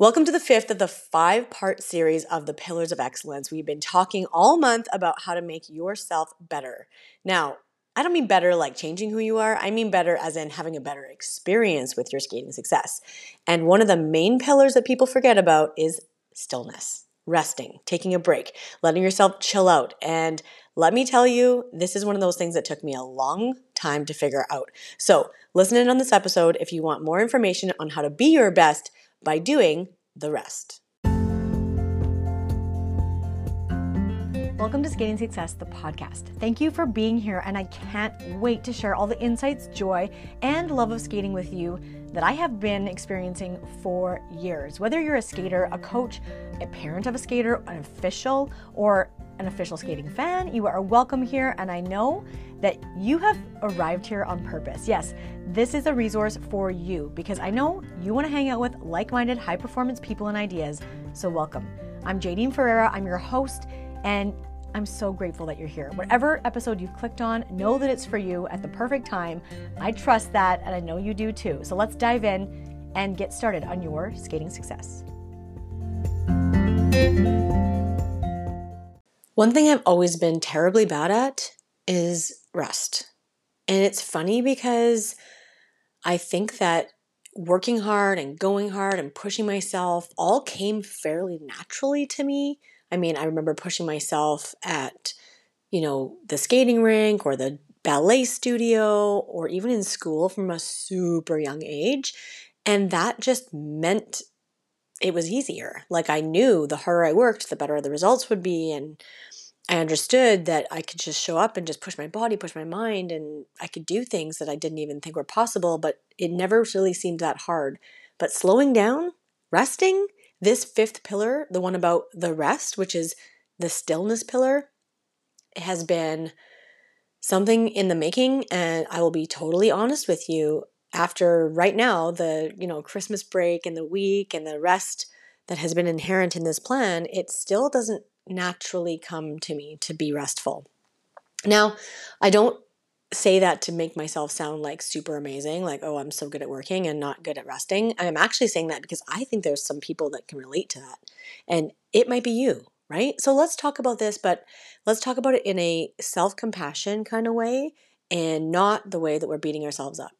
Welcome to the fifth of the five part series of the Pillars of Excellence. We've been talking all month about how to make yourself better. Now, I don't mean better like changing who you are. I mean better as in having a better experience with your skating success. And one of the main pillars that people forget about is stillness, resting, taking a break, letting yourself chill out. And let me tell you, this is one of those things that took me a long time to figure out. So, listen in on this episode if you want more information on how to be your best by doing the rest. Welcome to Skating Success, the podcast. Thank you for being here, and I can't wait to share all the insights, joy, and love of skating with you that I have been experiencing for years. Whether you're a skater, a coach, a parent of a skater, an official, or an official skating fan, you are welcome here, and I know that you have arrived here on purpose. Yes, this is a resource for you because I know you want to hang out with like minded, high performance people and ideas. So, welcome. I'm Jadine Ferreira, I'm your host, and I'm so grateful that you're here. Whatever episode you've clicked on, know that it's for you at the perfect time. I trust that, and I know you do too. So, let's dive in and get started on your skating success. One thing I've always been terribly bad at is rest. And it's funny because I think that working hard and going hard and pushing myself all came fairly naturally to me. I mean, I remember pushing myself at, you know, the skating rink or the ballet studio or even in school from a super young age. And that just meant it was easier. Like I knew the harder I worked, the better the results would be. And I understood that I could just show up and just push my body, push my mind, and I could do things that I didn't even think were possible, but it never really seemed that hard. But slowing down, resting, this fifth pillar, the one about the rest, which is the stillness pillar, has been something in the making. And I will be totally honest with you. After right now, the you know Christmas break and the week and the rest that has been inherent in this plan, it still doesn't naturally come to me to be restful. Now, I don't say that to make myself sound like super amazing, like, oh, I'm so good at working and not good at resting. I'm actually saying that because I think there's some people that can relate to that. And it might be you, right? So let's talk about this, but let's talk about it in a self compassion kind of way and not the way that we're beating ourselves up.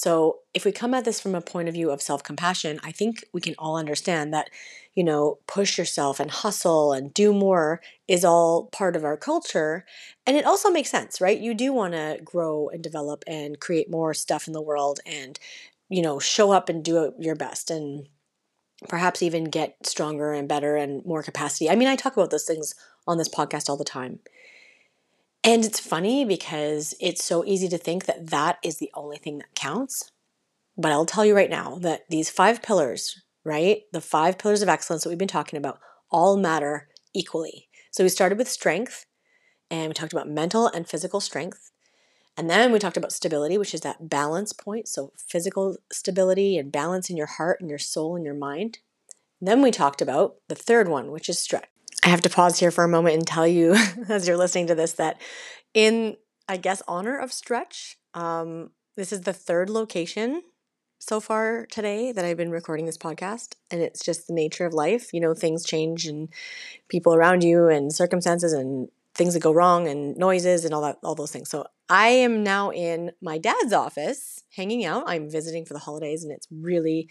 So, if we come at this from a point of view of self compassion, I think we can all understand that, you know, push yourself and hustle and do more is all part of our culture. And it also makes sense, right? You do want to grow and develop and create more stuff in the world and, you know, show up and do your best and perhaps even get stronger and better and more capacity. I mean, I talk about those things on this podcast all the time. And it's funny because it's so easy to think that that is the only thing that counts. But I'll tell you right now that these five pillars, right? The five pillars of excellence that we've been talking about all matter equally. So we started with strength and we talked about mental and physical strength. And then we talked about stability, which is that balance point. So physical stability and balance in your heart and your soul and your mind. And then we talked about the third one, which is stretch. I have to pause here for a moment and tell you, as you're listening to this, that in, I guess, honor of Stretch, um, this is the third location so far today that I've been recording this podcast. And it's just the nature of life. You know, things change and people around you and circumstances and things that go wrong and noises and all that, all those things. So I am now in my dad's office hanging out. I'm visiting for the holidays and it's really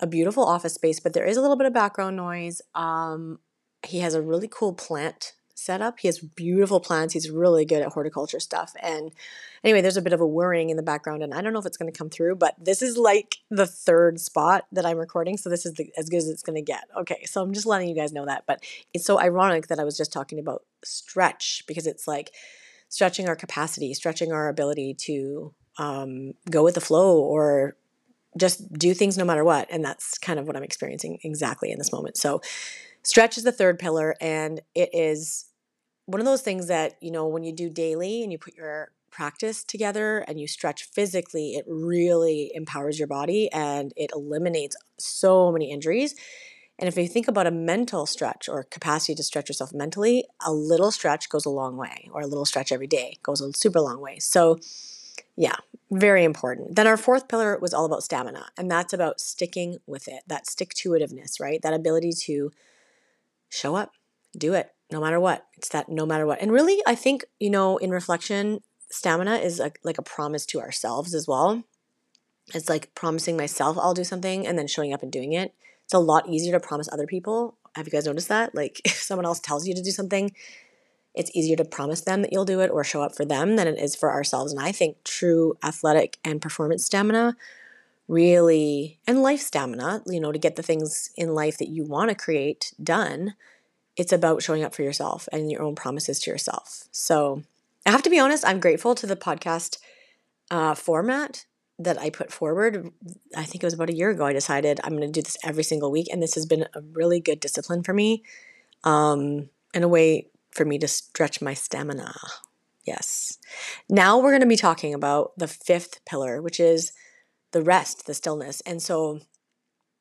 a beautiful office space, but there is a little bit of background noise. Um, he has a really cool plant setup. He has beautiful plants. He's really good at horticulture stuff. And anyway, there's a bit of a whirring in the background, and I don't know if it's going to come through, but this is like the third spot that I'm recording. So this is the, as good as it's going to get. Okay, so I'm just letting you guys know that. But it's so ironic that I was just talking about stretch because it's like stretching our capacity, stretching our ability to um, go with the flow or just do things no matter what. And that's kind of what I'm experiencing exactly in this moment. So Stretch is the third pillar, and it is one of those things that, you know, when you do daily and you put your practice together and you stretch physically, it really empowers your body and it eliminates so many injuries. And if you think about a mental stretch or capacity to stretch yourself mentally, a little stretch goes a long way, or a little stretch every day goes a super long way. So, yeah, Very important. Then our fourth pillar was all about stamina, and that's about sticking with it, that stick to itiveness, right? That ability to show up, do it no matter what. It's that no matter what. And really, I think, you know, in reflection, stamina is a, like a promise to ourselves as well. It's like promising myself I'll do something and then showing up and doing it. It's a lot easier to promise other people. Have you guys noticed that? Like, if someone else tells you to do something, it's easier to promise them that you'll do it or show up for them than it is for ourselves. And I think true athletic and performance stamina really, and life stamina, you know, to get the things in life that you want to create done, it's about showing up for yourself and your own promises to yourself. So I have to be honest, I'm grateful to the podcast uh, format that I put forward. I think it was about a year ago. I decided I'm going to do this every single week, and this has been a really good discipline for me. Um, in a way for me to stretch my stamina. Yes. Now we're going to be talking about the fifth pillar, which is the rest, the stillness. And so,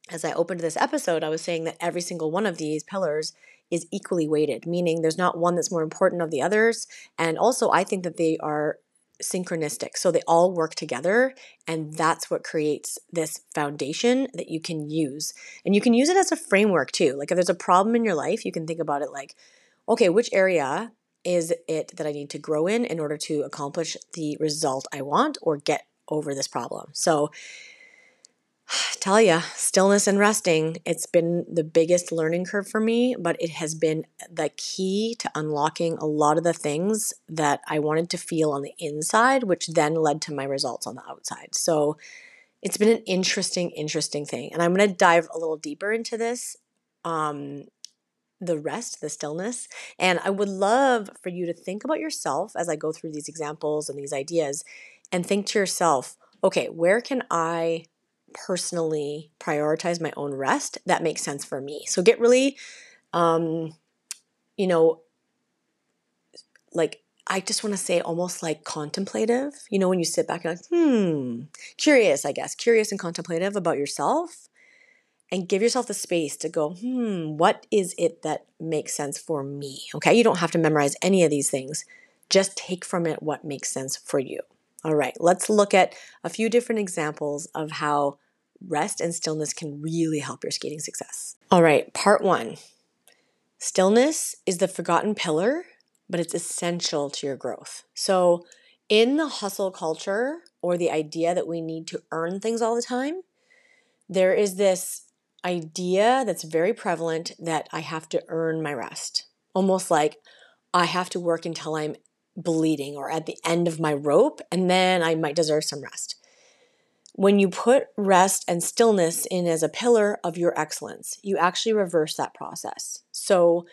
as I opened this episode, I was saying that every single one of these pillars is equally weighted, meaning there's not one that's more important of the others. And also, I think that they are synchronistic. So they all work together, and that's what creates this foundation that you can use. And you can use it as a framework too. Like if there's a problem in your life, you can think about it like, okay, which area is it that I need to grow in in order to accomplish the result I want or get over this problem? So, tell you, stillness and resting, it's been the biggest learning curve for me, but it has been the key to unlocking a lot of the things that I wanted to feel on the inside, which then led to my results on the outside. So, it's been an interesting, interesting thing. And I'm going to dive a little deeper into this um, the rest, the stillness. And I would love for you to think about yourself as I go through these examples and these ideas and think to yourself, okay, where can I personally prioritize my own rest that makes sense for me? So get really, um, you know, like I just want to say almost like contemplative. You know, when you sit back and like, hmm, curious, I guess, curious and contemplative about yourself and give yourself the space to go, hmm, what is it that makes sense for me? Okay, you don't have to memorize any of these things. Just take from it what makes sense for you. All right, let's look at a few different examples of how rest and stillness can really help your skating success. All right, part one stillness is the forgotten pillar, but it's essential to your growth. So, in the hustle culture or the idea that we need to earn things all the time, there is this idea that's very prevalent that I have to earn my rest. Almost like I have to work until I'm bleeding or at the end of my rope, and then I might deserve some rest. When you put rest and stillness in as a pillar of your excellence, you actually reverse that process. So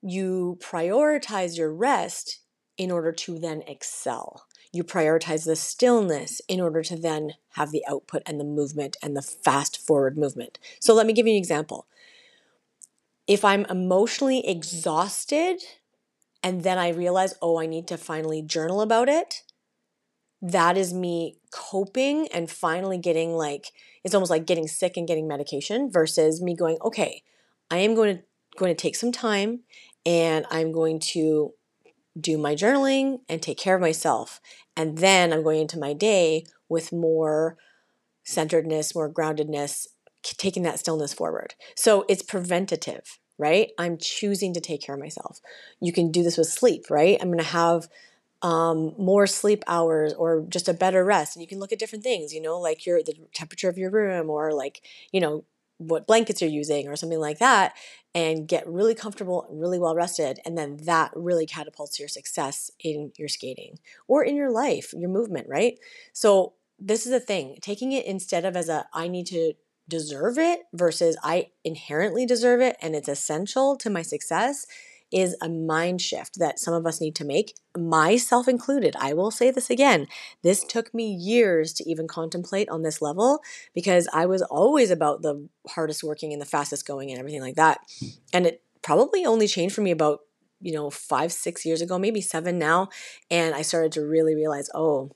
you prioritize your rest in order to then excel you prioritize the stillness in order to then have the output and the movement and the fast forward movement. So let me give you an example. If I'm emotionally exhausted and then I realize, oh, I need to finally journal about it, that is me coping and finally getting like, it's almost like getting sick and getting medication versus me going, okay, I am going to going to take some time and I'm going to do my journaling and take care of myself. And then I'm going into my day with more centeredness, more groundedness, taking that stillness forward. So it's preventative, right? I'm choosing to take care of myself. You can do this with sleep, right? I'm going to have um, more sleep hours or just a better rest. And you can look at different things, you know, like your the temperature of your room or like, you know, what blankets you're using or something like that and get really comfortable really well rested and then that really catapults your success in your skating or in your life your movement right so this is the thing taking it instead of as a i need to deserve it versus i inherently deserve it and it's essential to my success is a mind shift that some of us need to make, myself included. I will say this again. This took me years to even contemplate on this level because I was always about the hardest working and the fastest going and everything like that. And it probably only changed for me about, you know, five, six years ago, maybe seven now. And I started to really realize, oh,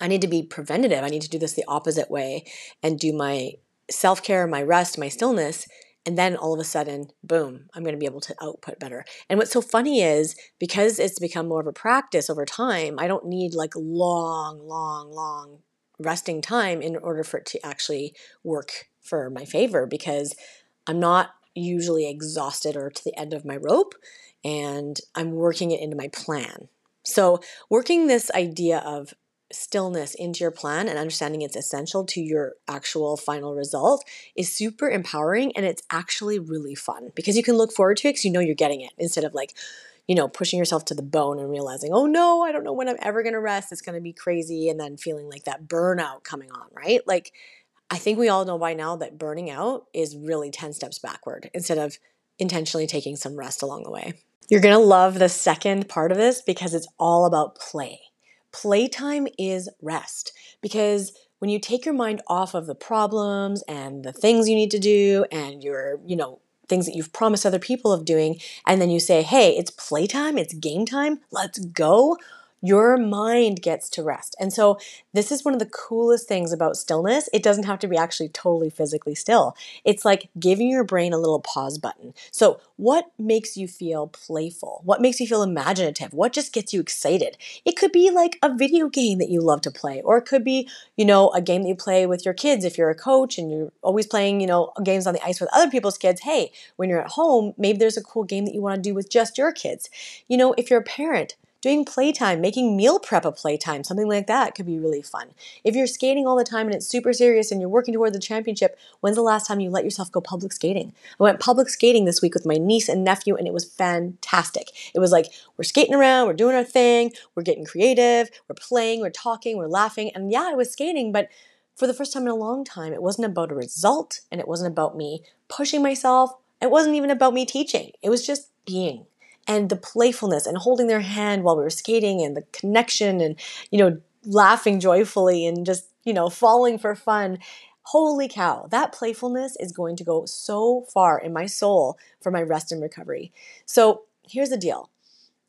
I need to be preventative. I need to do this the opposite way and do my self care, my rest, my stillness And then all of a sudden, boom, I'm going to be able to output better. And what's so funny is because it's become more of a practice over time, I don't need like long, long, long resting time in order for it to actually work for my favor because I'm not usually exhausted or to the end of my rope and I'm working it into my plan. So, working this idea of stillness into your plan and understanding it's essential to your actual final result is super empowering and it's actually really fun because you can look forward to it because you know you're getting it instead of like you know pushing yourself to the bone and realizing oh no i don't know when i'm ever going to rest. It's going to be crazy and then feeling like that burnout coming on right? Like i think we all know by now that burning out is really 10 steps backward instead of intentionally taking some rest along the way. You're going to love the second part of this because it's all about play playtime is rest because when you take your mind off of the problems and the things you need to do and your, you know, things that you've promised other people of doing, and then you say, hey, it's playtime, it's game time, let's go your mind gets to rest. And so, this is one of the coolest things about stillness. It doesn't have to be actually totally physically still, it's like giving your brain a little pause button. So, what makes you feel playful? What makes you feel imaginative? What just gets you excited? It could be like a video game that you love to play, or it could be, you know, a game that you play with your kids if you're a coach and you're always playing, you know, games on the ice with other people's kids. Hey, when you're at home, maybe there's a cool game that you want to do with just your kids. You know, if you're a parent, doing playtime, making meal prep a playtime, something like that could be really fun. If you're skating all the time and it's super serious and you're working toward the championship, when's the last time you let yourself go public skating? I went public skating this week with my niece and nephew and it was fantastic. It was like we're skating around, we're doing our thing, we're getting creative, we're playing, we're talking, we're laughing. And yeah, I was skating, but for the first time in a long time, it wasn't about a result and it wasn't about me pushing myself. It wasn't even about me teaching. It was just being and the playfulness and holding their hand while we were skating and the connection and you know laughing joyfully and just you know falling for fun. Holy cow that playfulness is going to go so far in my soul for my rest and recovery. So here's the deal.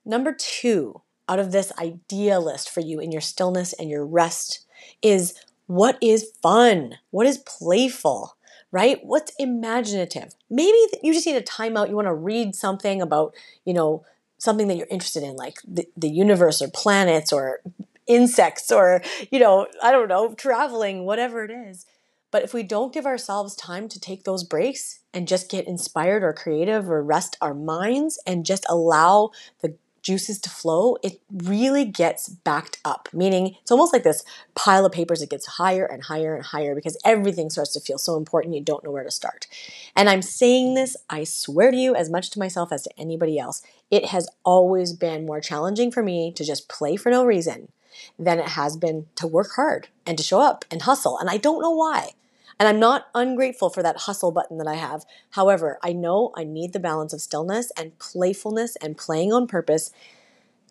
Number two out of this idea list for you in your stillness and your rest is what is fun? What is playful right? What's imaginative? Maybe you just need a timeout. You want to read something about, you know, something that you're interested in, like the, the universe or planets or insects or, you know, I don't know, traveling, whatever it is. But if we don't give ourselves time to take those breaks and just get inspired or creative or rest our minds and just allow the juices to flow, it really gets backed up. Meaning, it's almost like this pile of papers that gets higher and higher and higher because everything starts to feel so important you don't know where to start. And I'm saying this, I swear to you, as much to myself as to anybody else, it has always been more challenging for me to just play for no reason than it has been to work hard and to show up and hustle. And I don't know why. And I'm not ungrateful for that hustle button that I have. However, I know I need the balance of stillness and playfulness and playing on purpose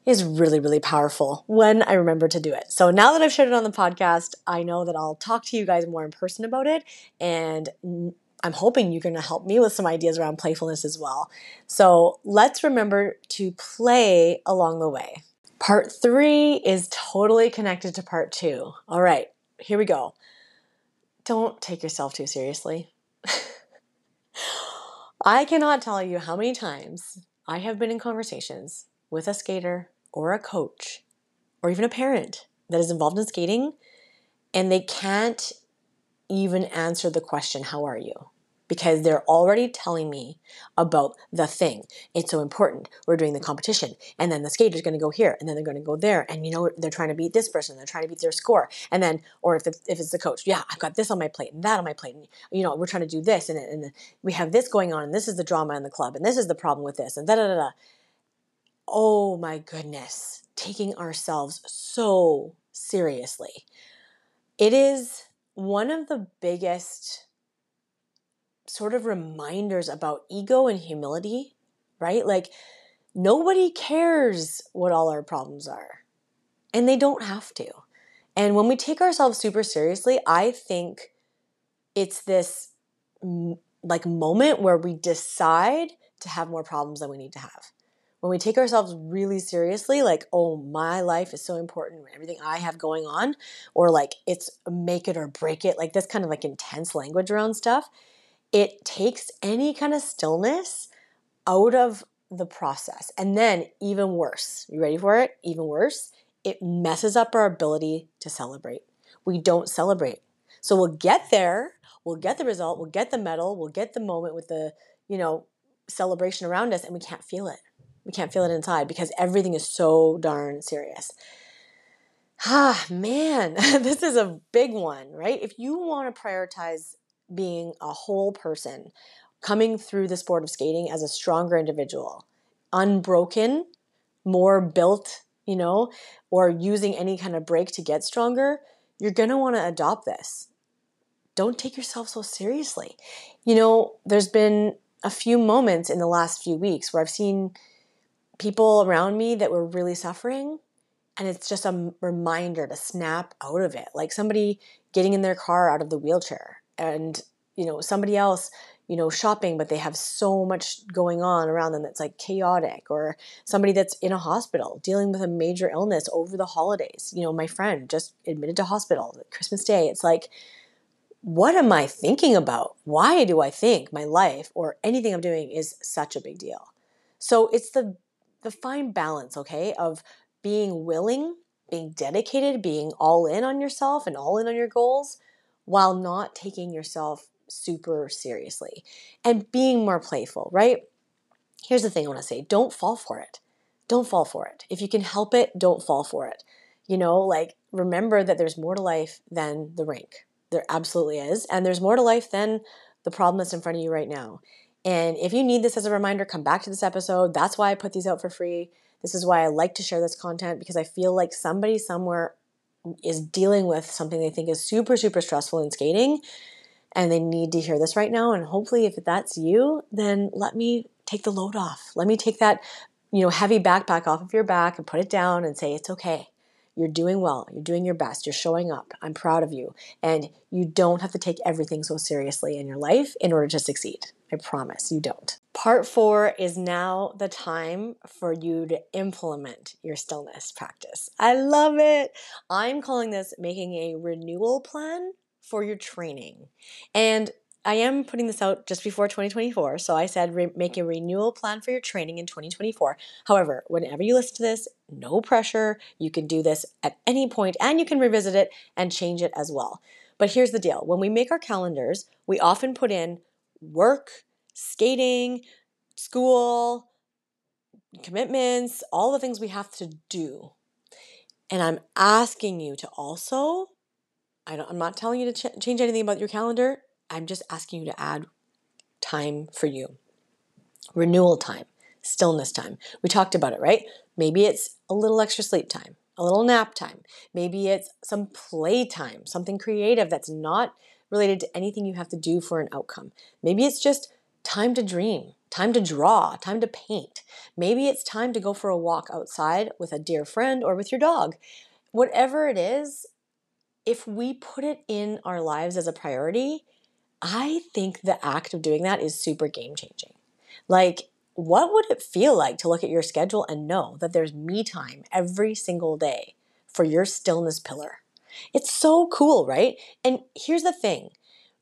is really, really powerful when I remember to do it. So now that I've shared it on the podcast, I know that I'll talk to you guys more in person about it. And I'm hoping you're going to help me with some ideas around playfulness as well. So let's remember to play along the way. Part three is totally connected to part two. All right, here we go don't take yourself too seriously. I cannot tell you how many times I have been in conversations with a skater or a coach or even a parent that is involved in skating and they can't even answer the question, How are you? Because they're already telling me about the thing. It's so important. We're doing the competition, and then the skater's going to go here, and then they're going to go there, and you know they're trying to beat this person, they're trying to beat their score, and then or if it's, if it's the coach, yeah, I've got this on my plate and that on my plate, and you know we're trying to do this, and, and we have this going on, and this is the drama in the club, and this is the problem with this, and da da da da. Oh my goodness, taking ourselves so seriously. It is one of the biggest sort of reminders about ego and humility, right? Like, nobody cares what all our problems are, and they don't have to. And when we take ourselves super seriously, I think it's this like moment where we decide to have more problems than we need to have. When we take ourselves really seriously, like, oh, my life is so important, everything I have going on, or like it's make it or break it, like this kind of like intense language around stuff, it takes any kind of stillness out of the process. And then, even worse, you ready for it? Even worse, it messes up our ability to celebrate. We don't celebrate. So we'll get there, we'll get the result, we'll get the medal, we'll get the moment with the, you know, celebration around us, and we can't feel it. We can't feel it inside because everything is so darn serious. Ah, man, this is a big one, right? If you want to prioritize being a whole person, coming through the sport of skating as a stronger individual, unbroken, more built, you know, or using any kind of break to get stronger, you're going to want to adopt this. Don't take yourself so seriously. You know, there's been a few moments in the last few weeks where I've seen people around me that were really suffering and it's just a reminder to snap out of it like somebody getting in their car out of the wheelchair and you know somebody else you know shopping but they have so much going on around them that's like chaotic or somebody that's in a hospital dealing with a major illness over the holidays. You know my friend just admitted to hospital christmas day. It's like what am i thinking about? Why do i think my life or anything i'm doing is such a big deal? So it's the the fine balance okay of being willing, being dedicated, being all in on yourself and all in on your goals while not taking yourself super seriously and being more playful, right? Here's the thing I want to say don't fall for it. Don't fall for it. If you can help it, don't fall for it. You know, like remember that there's more to life than the rink. There absolutely is. And there's more to life than the problem that's in front of you right now. And if you need this as a reminder, come back to this episode. That's why I put these out for free. This is why I like to share this content because I feel like somebody somewhere is dealing with something they think is super, super stressful in skating and they need to hear this right now. And hopefully, if that's you, then let me take the load off. Let me take that, you know, heavy backpack off of your back and put it down and say, it's okay. You're doing well. You're doing your best. You're showing up. I'm proud of you. And you don't have to take everything so seriously in your life in order to succeed. I promise you don't. Part four is now the time for you to implement your stillness practice. I love it. I'm calling this making a renewal plan for your training. And I am putting this out just before 2024. So I said re- make a renewal plan for your training in 2024. However, whenever you listen to this, no pressure. You can do this at any point and you can revisit it and change it as well. But here's the deal when we make our calendars, we often put in work, skating, school, commitments, all the things we have to do. And I'm asking you to also, I am not telling you to ch- change anything about your calendar. I'm just asking you to add time for you. Renewal time, stillness time. We talked about it, right? Maybe it's a little extra sleep time, a little nap time. Maybe it's some play time, something creative that's not related to anything you have to do for an outcome. Maybe it's just time to dream, time to draw, time to paint. Maybe it's time to go for a walk outside with a dear friend or with your dog. Whatever it is, if we put it in our lives as a priority, I think the act of doing that is super game changing. Like, what would it feel like to look at your schedule and know that there's me time every single day for your stillness pillar? It's so cool, right? And here's the thing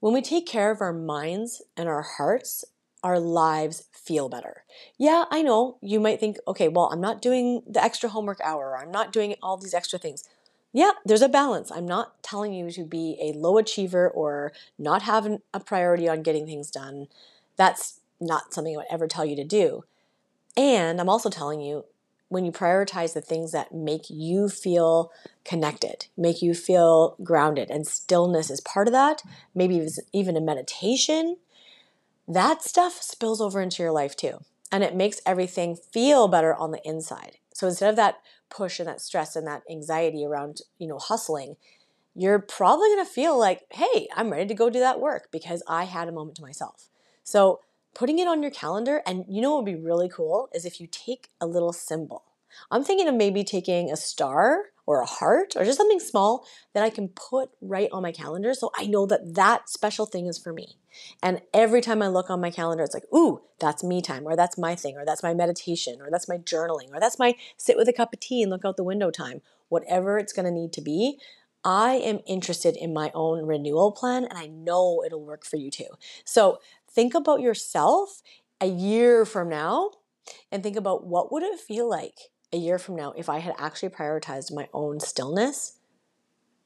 when we take care of our minds and our hearts, our lives feel better. Yeah, I know you might think, okay, well, I'm not doing the extra homework hour, I'm not doing all these extra things. Yeah, there's a balance. I'm not telling you to be a low achiever or not have a priority on getting things done. That's not something I would ever tell you to do. And I'm also telling you when you prioritize the things that make you feel connected, make you feel grounded, and stillness is part of that, maybe even a meditation, that stuff spills over into your life too. And it makes everything feel better on the inside. So instead of that push and that stress and that anxiety around, you know, hustling, you're probably to feel like, hey, I'm ready to go do that work because I had a moment to myself. So putting it on your calendar. And you know what would be really cool is if you take a little symbol. I'm thinking of maybe taking a star or a heart or just something small that I can put right on my calendar so I know that that special thing is for me. And every time I look on my calendar, it's like, ooh, that's me time, or that's my thing, or that's my meditation, or that's my journaling, or that's my sit with a cup of tea and look out the window time. Whatever it's going to need to be, I am interested in my own renewal plan and I know it'll work for you too. So think about yourself a year from now and think about what would it feel like a year from now if I had actually prioritized my own stillness.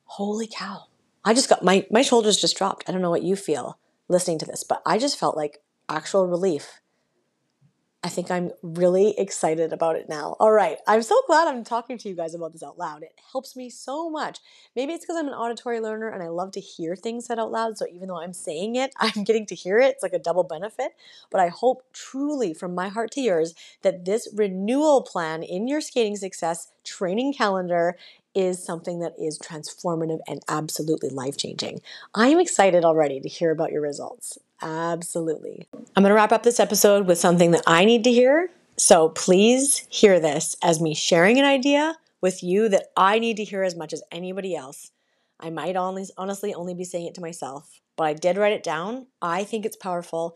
Holy cow. I just got my my shoulders just dropped. I don't know what you feel listening to this, but I just felt like actual relief I think I'm really excited about it now. All right. I'm so glad I'm talking to you guys about this out loud. It helps me so much. Maybe it's because I'm an auditory learner and I love to hear things said out loud. So even though I'm saying it, I'm getting to hear it. It's like a double benefit. But I hope truly from my heart to yours that this renewal plan in your skating success training calendar is something that is transformative and absolutely life changing. I'm excited already to hear about your results. Absolutely. I'm going to wrap up this episode with something that I need to hear. So please hear this as me sharing an idea with you that I need to hear as much as anybody else. I might only, honestly only be saying it to myself, but I did write it down. I think it's powerful.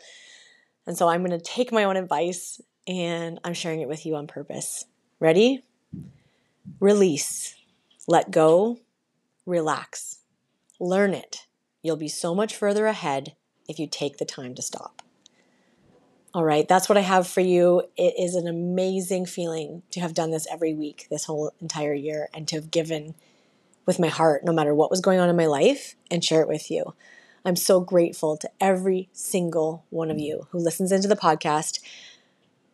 And so I'm going to take my own advice and I'm sharing it with you on purpose. Ready? Release, let go, relax, learn it. You'll be so much further ahead if you take the time to stop. All right, that's what I have for you. It is an amazing feeling to have done this every week this whole entire year and to have given with my heart no matter what was going on in my life and share it with you. I'm so grateful to every single one of you who listens into the podcast.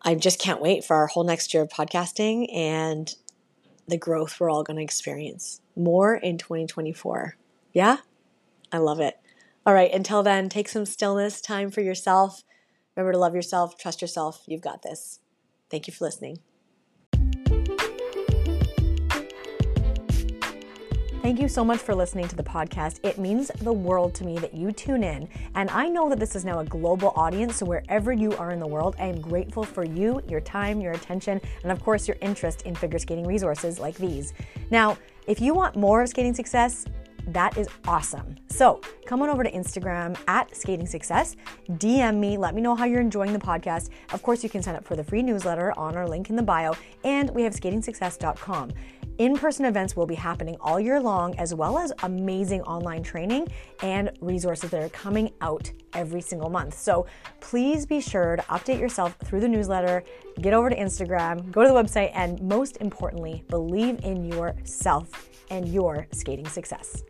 I just can't wait for our whole next year of podcasting and the growth we're all going to experience more in 2024. Yeah, I love it. All right, until then, take some stillness time for yourself. Remember to love yourself, trust yourself. You've got this. Thank you for listening. Thank you so much for listening to the podcast. It means the world to me that you tune in. And I know that this is now a global audience. So wherever you are in the world, I am grateful for you, your time, your attention, and of course, your interest in figure skating resources like these. Now, if you want more of skating success, that is awesome. So come on over to Instagram at Skating Success, DM me, let me know how you're enjoying the podcast. Of course, you can sign up for the free newsletter on our link in the bio, and we have skatingsuccess.com. In person events will be happening all year long, as well as amazing online training and resources that are coming out every single month. So please be sure to update yourself through the newsletter, get over to Instagram, go to the website, and most importantly, believe in yourself and your skating success.